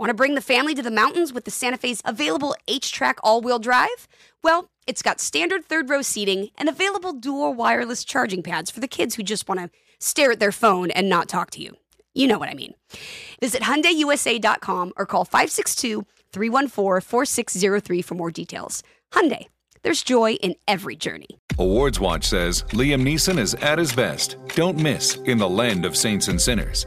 Want to bring the family to the mountains with the Santa Fe's available HTRAC all wheel drive? Well, it's got standard third row seating and available dual wireless charging pads for the kids who just want to stare at their phone and not talk to you. You know what I mean. Visit HyundaiUSA.com or call 562 314 4603 for more details. Hyundai, there's joy in every journey. Awards Watch says Liam Neeson is at his best. Don't miss in the land of saints and sinners.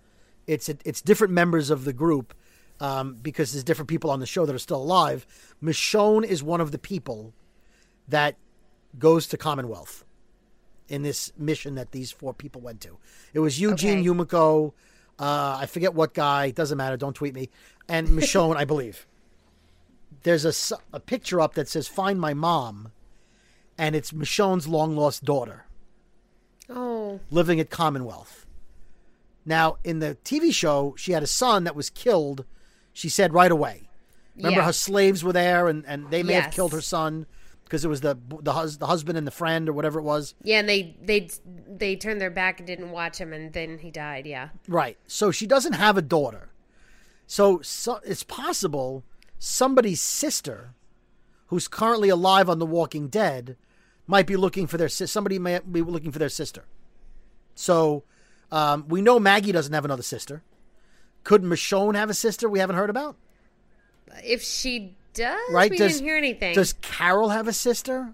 it's it's different members of the group um, because there's different people on the show that are still alive. Michonne is one of the people that goes to Commonwealth in this mission that these four people went to. It was Eugene Okay. Yumiko, uh, I forget what guy, doesn't matter, don't tweet me, and Michonne, I believe. There's a, a picture up that says "Find my mom," and it's Michonne's long lost daughter Oh, living at Commonwealth. Now, in the TV show, she had a son that was killed. She said right away. Remember, Yeah. her slaves were there, and, and they may have killed her son because it was the the, hus- the husband and the friend or whatever it was. yeah, and they they they turned their back and didn't watch him, and then he died. Yeah. Right. So she doesn't have a daughter. So, so it's possible somebody's sister, who's currently alive on The Walking Dead, might be looking for their sis. Somebody may be looking for their sister. So um, we know Maggie doesn't have another sister. Could Michonne have a sister we haven't heard about? If she does, Right? we does, didn't hear anything. Does Carol have a sister?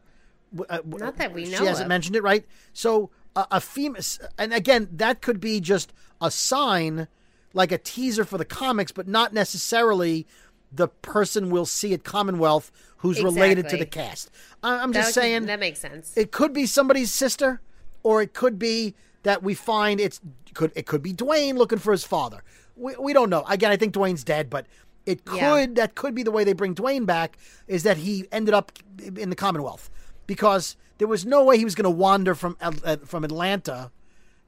Uh, Not that we know. She hasn't of. mentioned it, right? So a, a female, and again, that could be just a sign, like a teaser for the comics, but not necessarily the person we'll see at Commonwealth who's related to the cast. I, I'm That just saying that makes sense. it could be somebody's sister, or it could be that we find it's could it could be Duane looking for his father. We, we don't know. Again, I think Duane's dead, but it could Yeah. that could be the way they bring Duane back is that he ended up in the Commonwealth because there was no way he was going to wander from uh, from Atlanta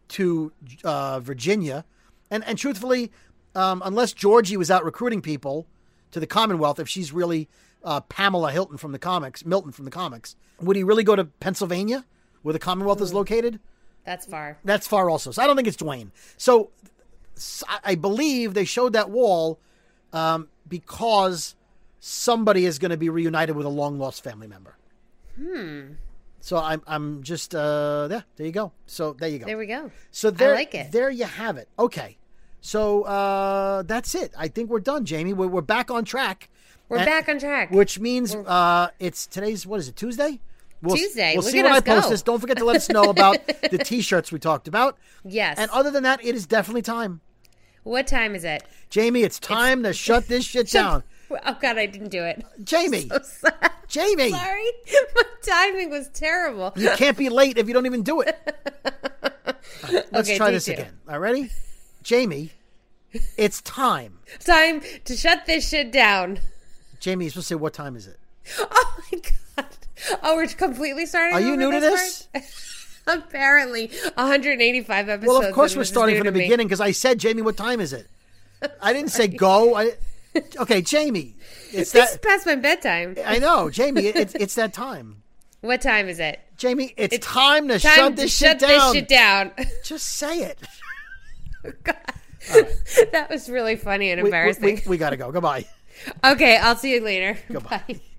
to uh, Virginia, and and truthfully, um, unless Georgie was out recruiting people to the Commonwealth, if she's really uh, Pamela Hilton from the comics, Milton from the comics, would he really go to Pennsylvania, where the Commonwealth is located? That's far. That's far also. So I don't think it's Duane. So I believe they showed that wall um, because somebody is going to be reunited with a long lost family member. Hmm. So I'm I'm just uh yeah there you go. So there you go. There we go. So there, like it. There you have it. Okay. So uh, that's it. I think we're done, Jamie. We're, we're back on track. We're And- back on track. Which means uh, it's today's what is it Tuesday? We'll, Tuesday. We'll Look see when I us post go. this. Don't forget to let us know about the T-shirts we talked about. Yes. And other than that, it is definitely time, what time is it? Jamie. It's time to shut this shit down, Oh God, I didn't do it. Jamie. Jamie, Sorry, my timing was terrible. you can't be late if you don't even do it. Right, let's Okay, try this two. again. All right, ready? Jamie, it's time. Time to shut this shit down. Jamie, you're supposed to say what time is it? Oh my God. Oh, we're completely starting. Are you new to this? Apparently, 185 episodes. Well, of course we're starting from the beginning because I said, Jamie, what time is it? I didn't say go. I, okay, Jamie, it's that. past my bedtime. I know, Jamie. It's it's that time. What time is it? Jamie, it's, It's time to Time shut to this shut shit down. this shit down. Just say it. Oh, God, that was really funny and We, we, embarrassing. we, we gotta go. Goodbye. okay, I'll see you later. Goodbye. Bye.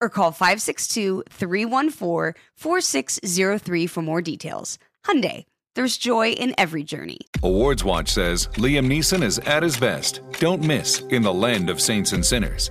or call 562-314-4603 for more details. Hyundai, there's joy in every journey. Awards Watch says Liam Neeson is at his best. Don't miss in the land of saints and sinners.